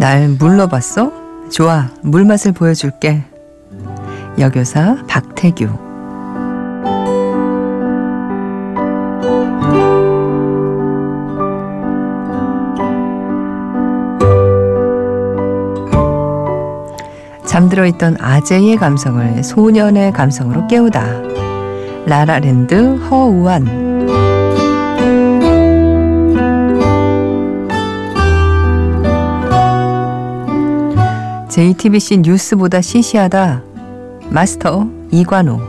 날 물러봤어? 좋아, 물맛을 보여줄게. 여교사 박태규. 잠들어 있던 아재의 감성을 소년의 감성으로 깨우다. 라라랜드 허우한. JTBC 뉴스보다 시시하다. 마스터 이관호.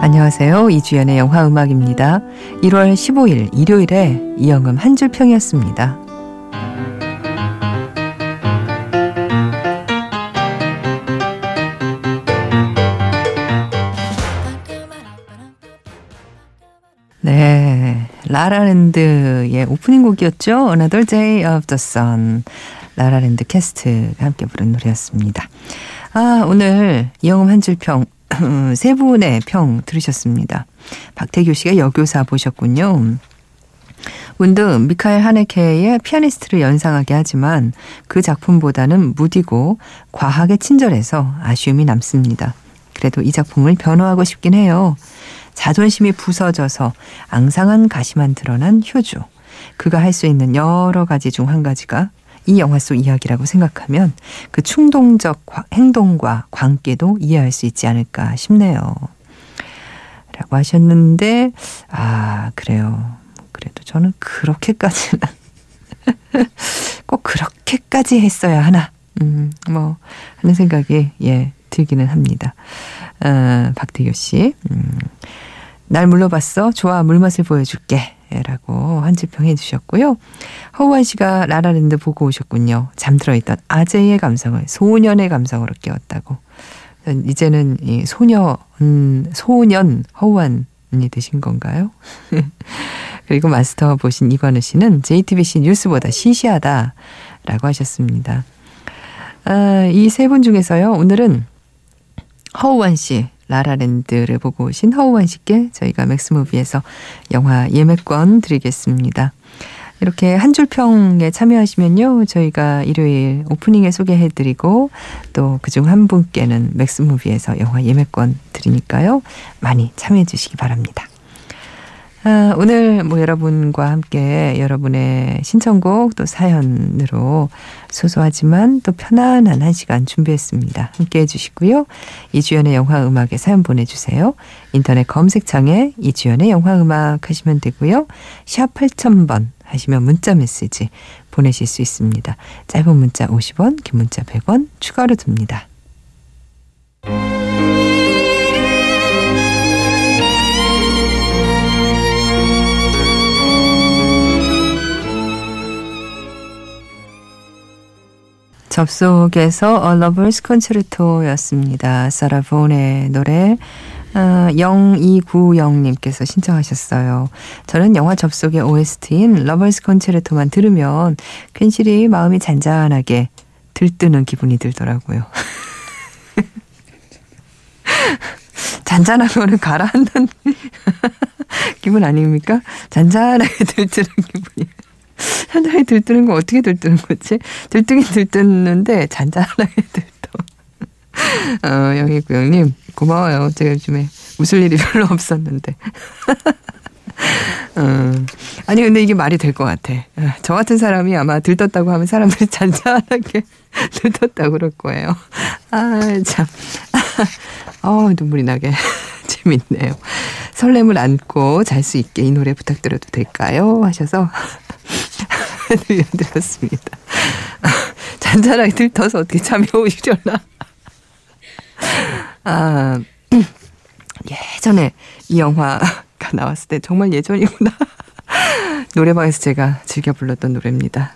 안녕하세요. 이주연의 영화 음악입니다. 1월 15일 일요일에 이영음 한줄 평이었습니다. 라라랜드의 오프닝 곡이었죠. Another Day of the Sun. 라라랜드 캐스트가 함께 부른 노래였습니다. 아, 오늘 이영음 한줄 평, 세 분의 평 들으셨습니다. 박태규 씨가 여교사 보셨군요. 문득 미카엘 하네케의 피아니스트를 연상하게 하지만 그 작품보다는 무디고 과하게 친절해서 아쉬움이 남습니다. 그래도 이 작품을 변호하고 싶긴 해요. 자존심이 부서져서 앙상한 가시만 드러난 효주. 그가 할 수 있는 여러 가지 중 한 가지가 이 영화 속 이야기라고 생각하면 그 충동적 행동과 관계도 이해할 수 있지 않을까 싶네요. 라고 하셨는데, 아, 그래요. 그래도 저는 그렇게까지는, 꼭 그렇게까지 했어야 하나, 음, 뭐, 하는 생각이, 예, 들기는 합니다. 어, 박대교 씨, 음, 날 물러봤어. 좋아, 물맛을 보여줄게. 라고 한줄평 해주셨고요. 허우한 씨가 라라랜드 보고 오셨군요. 잠들어 있던 아재의 감성을 소년의 감성으로 깨웠다고. 이제는 이 소녀, 음, 소년 허우한이 되신 건가요? 그리고 마스터 보신 이관우 씨는 JTBC 뉴스보다 시시하다 라고 하셨습니다. 아, 이 세 분 중에서요, 오늘은 허우한 씨, 라라랜드를 보고 오신 허우원 씨께 저희가 맥스무비에서 영화 예매권 드리겠습니다. 이렇게 한 줄 평에 참여하시면요. 저희가 일요일 오프닝에 소개해드리고 또 그중 한 분께는 맥스무비에서 영화 예매권 드리니까요. 많이 참여해 주시기 바랍니다. 아, 오늘 뭐 여러분과 함께 여러분의 신청곡 또 사연으로 소소하지만 또 편안한 한 시간 준비했습니다. 함께 해주시고요. 이주연의 영화 음악에 사연 보내주세요. 인터넷 검색창에 이주연의 영화 음악 하시면 되고요. 샵 8000번 하시면 문자 메시지 보내실 수 있습니다. 짧은 문자 50원, 긴 문자 100원 추가로 듭니다. 접속에서 A Lover's Concerto였습니다. 사라 본의 노래 어, 0290님께서 신청하셨어요. 저는 영화 접속의 OST인 Lover's Concerto만 들으면 괜시리 마음이 잔잔하게 들뜨는 기분이 들더라고요. 잔잔한 거는 가라앉는 기분 아닙니까? 잔잔하게 들뜨는 기분이. 잔잔하게 들뜨는 거 어떻게 들뜨는 거지? 들뜨긴 들뜨는데 잔잔하게 들떠. 어, 영희구영님 고마워요. 제가 요즘에 웃을 일이 별로 없었는데. 어, 아니 근데 이게 말이 될 것 같아. 어, 저 같은 사람이 아마 들떴다고 하면 사람들이 잔잔하게 들떴다고 그럴 거예요. 아 참. 어 눈물이 나게 재밌네요. 설렘을 안고 잘 수 있게 이 노래 부탁드려도 될까요? 하셔서 들려드렸습니다. 잔잔하게 들떠서 어떻게 잠이 오시려나. 아, 예전에 이 영화가 나왔을 때 정말 예전이구나. 노래방에서 제가 즐겨 불렀던 노래입니다.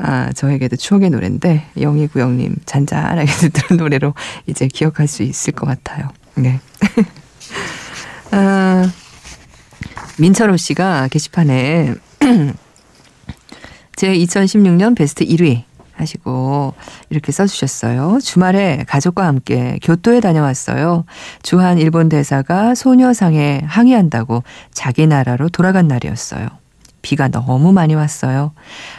아, 저에게도 추억의 노래인데, 영희구영님 잔잔하게 듣던 노래로 이제 기억할 수 있을 것 같아요. 네. 아, 민철호 씨가 게시판에 제 2016년 베스트 1위 하시고 이렇게 써주셨어요. 주말에 가족과 함께 교토에 다녀왔어요. 주한 일본 대사가 소녀상에 항의한다고 자기 나라로 돌아간 날이었어요. 비가 너무 많이 왔어요.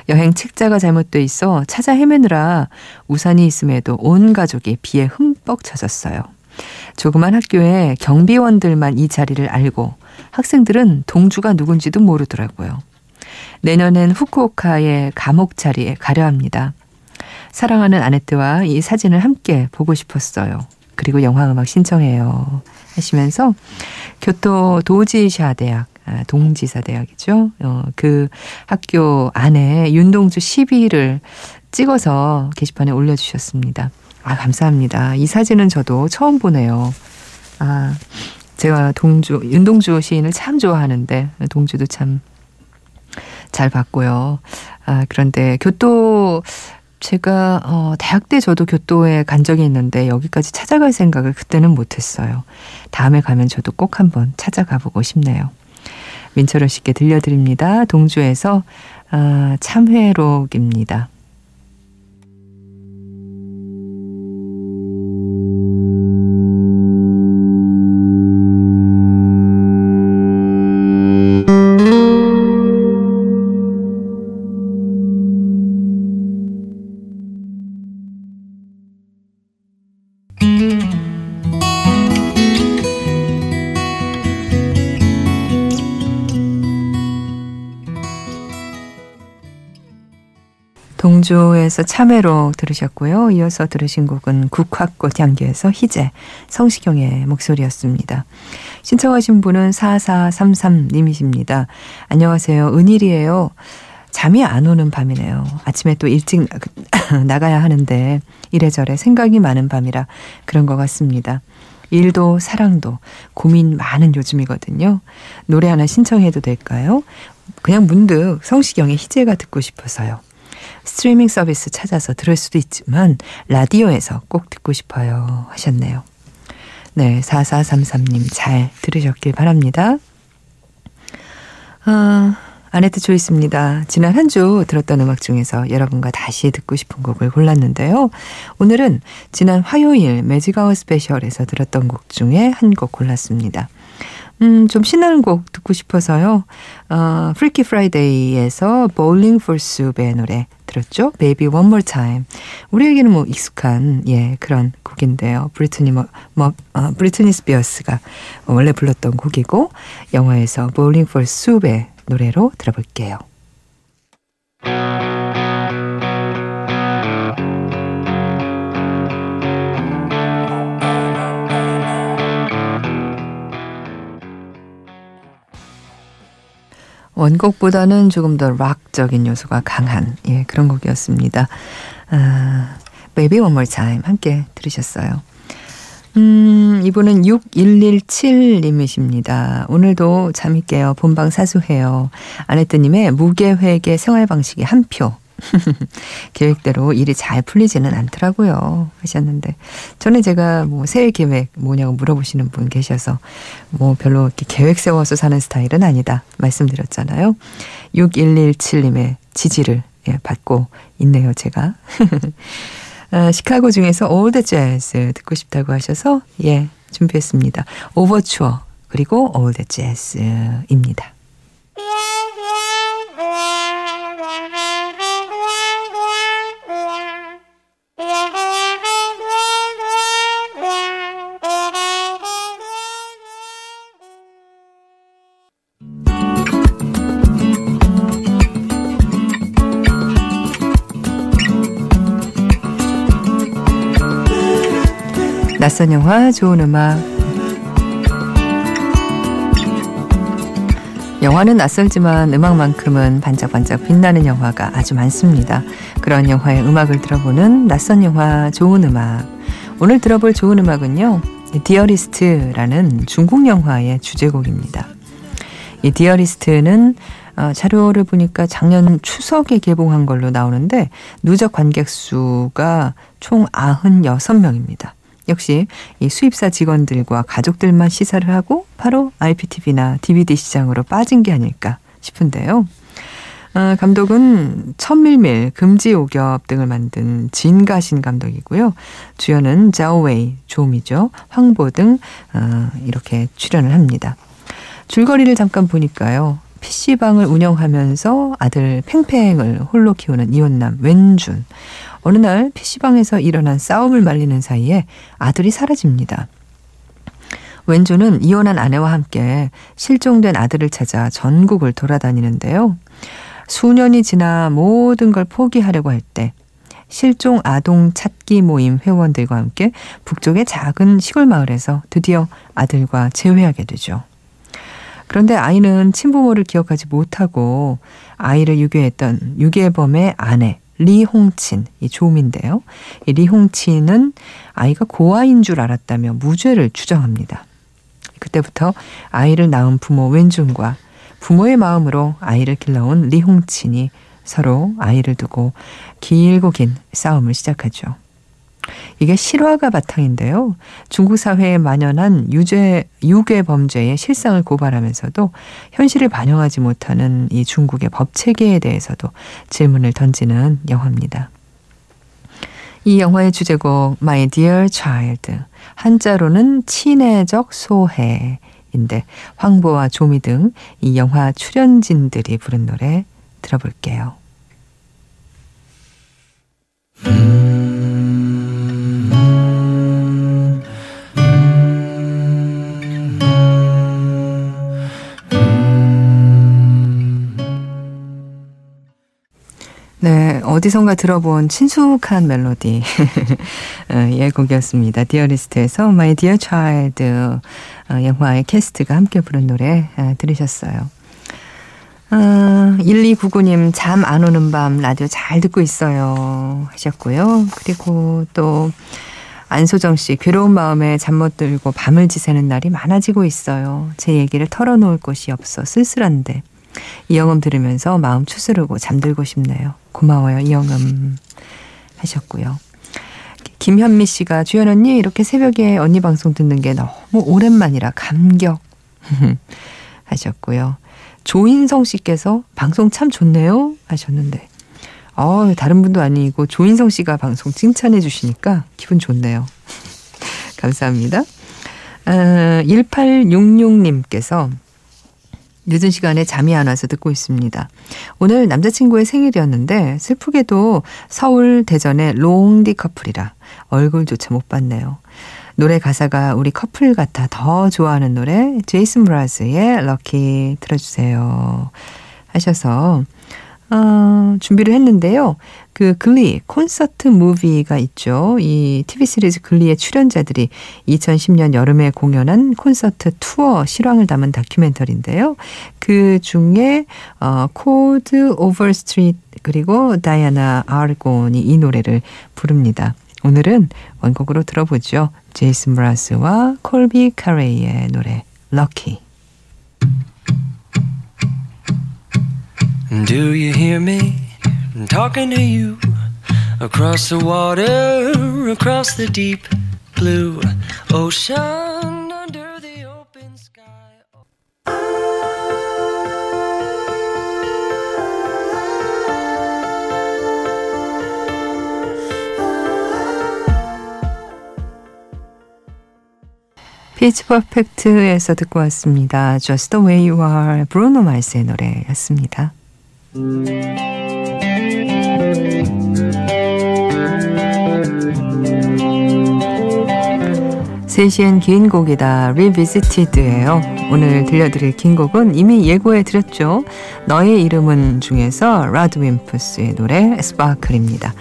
여행 책자가 잘못돼 있어 찾아 헤매느라 우산이 있음에도 온 가족이 비에 흠뻑 젖었어요. 조그만 학교에 경비원들만 이 자리를 알고 학생들은 동주가 누군지도 모르더라고요. 내년엔 후쿠오카의 감옥 자리에 가려 합니다. 사랑하는 아네트와 이 사진을 함께 보고 싶었어요. 그리고 영화음악 신청해요. 하시면서 교토 도지샤 대학 아, 동지사 대학이죠. 어, 그 학교 안에 윤동주 시비를 찍어서 게시판에 올려주셨습니다. 아, 감사합니다. 이 사진은 저도 처음 보네요. 아, 제가 동주, 윤동주 시인을 참 좋아하는데, 동주도 참 잘 봤고요. 아, 그런데 교토, 제가, 어, 대학 때 저도 교토에 간 적이 있는데, 여기까지 찾아갈 생각을 그때는 못했어요. 다음에 가면 저도 꼭 한번 찾아가 보고 싶네요. 민철호 씨께 들려드립니다. 동주에서 아, 참회록입니다. 동조에서 참외로 들으셨고요. 이어서 들으신 곡은 국화꽃 향기에서 희재, 성시경의 목소리였습니다. 신청하신 분은 4433님이십니다. 안녕하세요. 은일이에요. 잠이 안 오는 밤이네요. 아침에 또 일찍 나가야 하는데 이래저래 생각이 많은 밤이라 그런 것 같습니다. 일도 사랑도 고민 많은 요즘이거든요. 노래 하나 신청해도 될까요? 그냥 문득 성시경의 희재가 듣고 싶어서요. 스트리밍 서비스 찾아서 들을 수도 있지만 라디오에서 꼭 듣고 싶어요 하셨네요. 네, 4433님 잘 들으셨길 바랍니다. 아, 아네뜨 Choice입니다. 지난 한 주 들었던 음악 중에서 여러분과 다시 듣고 싶은 곡을 골랐는데요. 오늘은 지난 화요일 매직아워 스페셜에서 들었던 곡 중에 한 곡 골랐습니다. 음, 좀 신나는 곡 듣고 싶어서요. 어, Friday에서 Bowling for Soup의 노래 들었죠? Baby One More Time. 우리에게는 뭐 익숙한 예 그런 곡인데요. 브리트니 뭐, 뭐 어, 브리트니 스피어스가 원래 불렀던 곡이고 영화에서 for Soup의 노래로 들어볼게요. 원곡보다는 조금 더 락적인 요소가 강한 예, 그런 곡이었습니다. 아, Baby One More Time 함께 들으셨어요. 음, 이분은 6117님이십니다. 오늘도 잠이 깨요. 본방 사수해요. 아내뜨님의 무계획의 생활 방식이 한 표. 계획대로 일이 잘 풀리지는 않더라고요. 하셨는데. 전에 제가 뭐 새해 계획 뭐냐고 물어보시는 분 계셔서 뭐 별로 이렇게 계획 세워서 사는 스타일은 아니다. 말씀드렸잖아요. 6117님의 지지를 예, 받고 있네요, 제가. 아, 시카고 중에서 the Jazz 듣고 싶다고 하셔서 예, 준비했습니다. 오버추어 그리고 the Jazz입니다. 낯선 영화, 좋은 음악. 영화는 낯설지만 음악만큼은 반짝반짝 빛나는 영화가 아주 많습니다. 그런 영화의 음악을 들어보는 낯선 영화, 좋은 음악. 오늘 들어볼 좋은 음악은요, Dearest라는 중국 영화의 주제곡입니다. 이 Dearest는 어, 자료를 보니까 작년 추석에 개봉한 걸로 나오는데 누적 관객 수가 총 96명입니다. 역시 이 수입사 직원들과 가족들만 시사를 하고 바로 IPTV나 DVD 시장으로 빠진 게 아닐까 싶은데요. 어, 감독은 천밀밀, 금지오겹 등을 만든 진가신 감독이고요. 주연은 자오웨이, 조미죠. 황보 등 어, 이렇게 출연을 합니다. 줄거리를 잠깐 보니까요. PC방을 운영하면서 아들 팽팽을 홀로 키우는 이혼남 웬준. 어느 날 PC방에서 일어난 싸움을 말리는 사이에 아들이 사라집니다. 웬주는 이혼한 아내와 함께 실종된 아들을 찾아 전국을 돌아다니는데요. 수년이 지나 모든 걸 포기하려고 할 때 실종 아동 찾기 모임 회원들과 함께 북쪽의 작은 시골 마을에서 드디어 아들과 재회하게 되죠. 그런데 아이는 친부모를 기억하지 못하고 아이를 유괴했던 유괴범의 아내 리홍친, 이 조민인데요. 이 리홍친은 아이가 고아인 줄 알았다며 무죄를 주장합니다. 그때부터 아이를 낳은 부모 웬준과 부모의 마음으로 아이를 길러온 리홍친이 서로 아이를 두고 길고 긴 싸움을 시작하죠. 이게 실화가 바탕인데요. 중국 사회에 만연한 유죄, 유괴 범죄의 실상을 고발하면서도 현실을 반영하지 못하는 이 중국의 법 체계에 대해서도 질문을 던지는 영화입니다. 이 영화의 주제곡 My Dear Child 한자로는 친애적 소해인데 황보와 조미 등 이 영화 출연진들이 부른 노래 들어볼게요. 네, 어디선가 들어본 친숙한 멜로디. 어, 예, 곡이었습니다. 디어리스트에서 My Dear Child 어, 영화의 캐스트가 함께 부른 노래 어, 들으셨어요. 어, 1299님, 잠 안 오는 밤 라디오 잘 듣고 있어요. 하셨고요. 그리고 또, 안소정 씨, 괴로운 마음에 잠 못 들고 밤을 지새는 날이 많아지고 있어요. 제 얘기를 털어놓을 곳이 없어 쓸쓸한데. 이영음 들으면서 마음 추스르고 잠들고 싶네요. 고마워요, 이영음. 하셨고요. 김현미 씨가 주연 언니 이렇게 새벽에 언니 방송 듣는 게 너무 오랜만이라 감격 하셨고요. 조인성 씨께서 방송 참 좋네요 하셨는데 어, 다른 분도 아니고 조인성 씨가 방송 칭찬해 주시니까 기분 좋네요. 감사합니다. 어, 1866님께서 늦은 시간에 잠이 안 와서 듣고 있습니다. 오늘 남자친구의 생일이었는데 슬프게도 서울 대전의 롱디 커플이라 얼굴조차 못 봤네요. 노래 가사가 우리 커플 같아 더 좋아하는 노래 제이슨 므라즈의 Lucky 들어주세요 하셔서 어, 준비를 했는데요. 그 Glee 콘서트 movie가 있죠. 이 TV 시리즈 Glee의 출연자들이 2010년 여름에 공연한 콘서트 투어 실황을 담은 다큐멘터리인데요. 그 중에 어, 코드 오버스트리트 그리고 다이아나 아르곤이 이 노래를 부릅니다. 오늘은 원곡으로 들어보죠. 제이슨 므라즈와 콜비 카레이의 노래 Lucky. Do you hear me talking to you across the water, across the deep blue ocean, under the open sky? 피치 퍼펙트에서 듣고 왔습니다. Just the way you are, 브루노 마스의 노래였습니다. 3시엔 긴 곡이다. Revisited예요. 오늘 들려드릴 긴 곡은 이미 예고해 드렸죠. 너의 이름은 중에서 RADWIMPS의 노래 Sparkle입니다.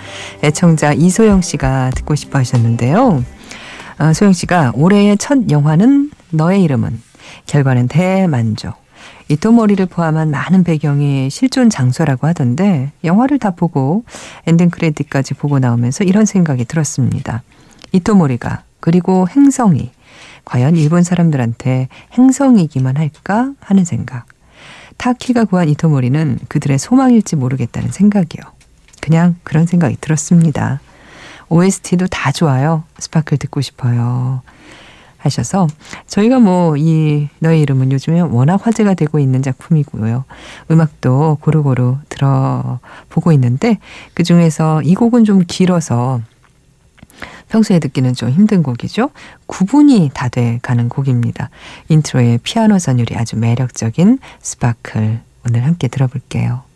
애청자 이소영 씨가 듣고 싶어 하셨는데요. 어, 소영 씨가 올해의 첫 영화는 너의 이름은 결과는 대만족. 이토모리를 포함한 많은 배경이 실존 장소라고 하던데 영화를 다 보고 엔딩 크레딧까지 보고 나오면서 이런 생각이 들었습니다. 이토모리가 그리고 행성이 과연 일본 사람들한테 행성이기만 할까 하는 생각. 타키가 구한 이토모리는 그들의 소망일지 모르겠다는 생각이요. 그냥 그런 생각이 들었습니다. OST도 다 좋아요. 스파클 듣고 싶어요. 하셔서 저희가 뭐 이 너의 이름은 요즘에 워낙 화제가 되고 있는 작품이고요. 음악도 고루고루 들어보고 있는데 그 중에서 이 곡은 좀 길어서 평소에 듣기는 좀 힘든 곡이죠. 구 분이 다 돼 가는 곡입니다. 인트로의 피아노 선율이 아주 매력적인 Sparkle 오늘 함께 들어볼게요.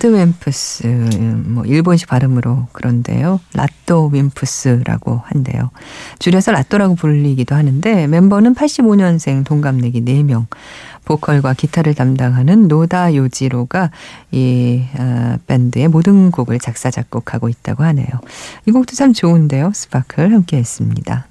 RADWIMPS, 뭐, 일본식 발음으로 그런데요. 라또 웸프스라고 한대요. 줄여서 라또라고 불리기도 하는데, 멤버는 85년생 동갑내기 4명. 보컬과 기타를 담당하는 노다 요지로가 이 어, 밴드의 모든 곡을 작사, 작곡하고 있다고 하네요. 이 곡도 참 좋은데요. Sparkle 함께 했습니다.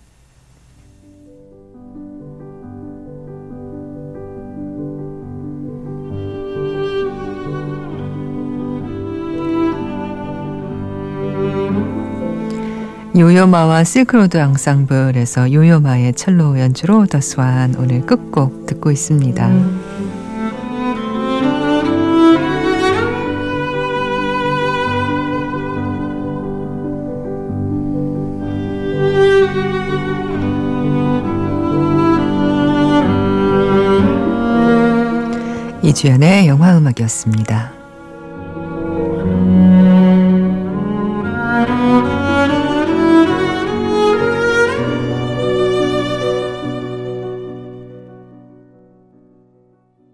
요요마와 실크로드 앙상블에서 요요마의 첼로 연주로 더 스완 오늘 끝곡 듣고 있습니다. 이주연의 영화음악이었습니다.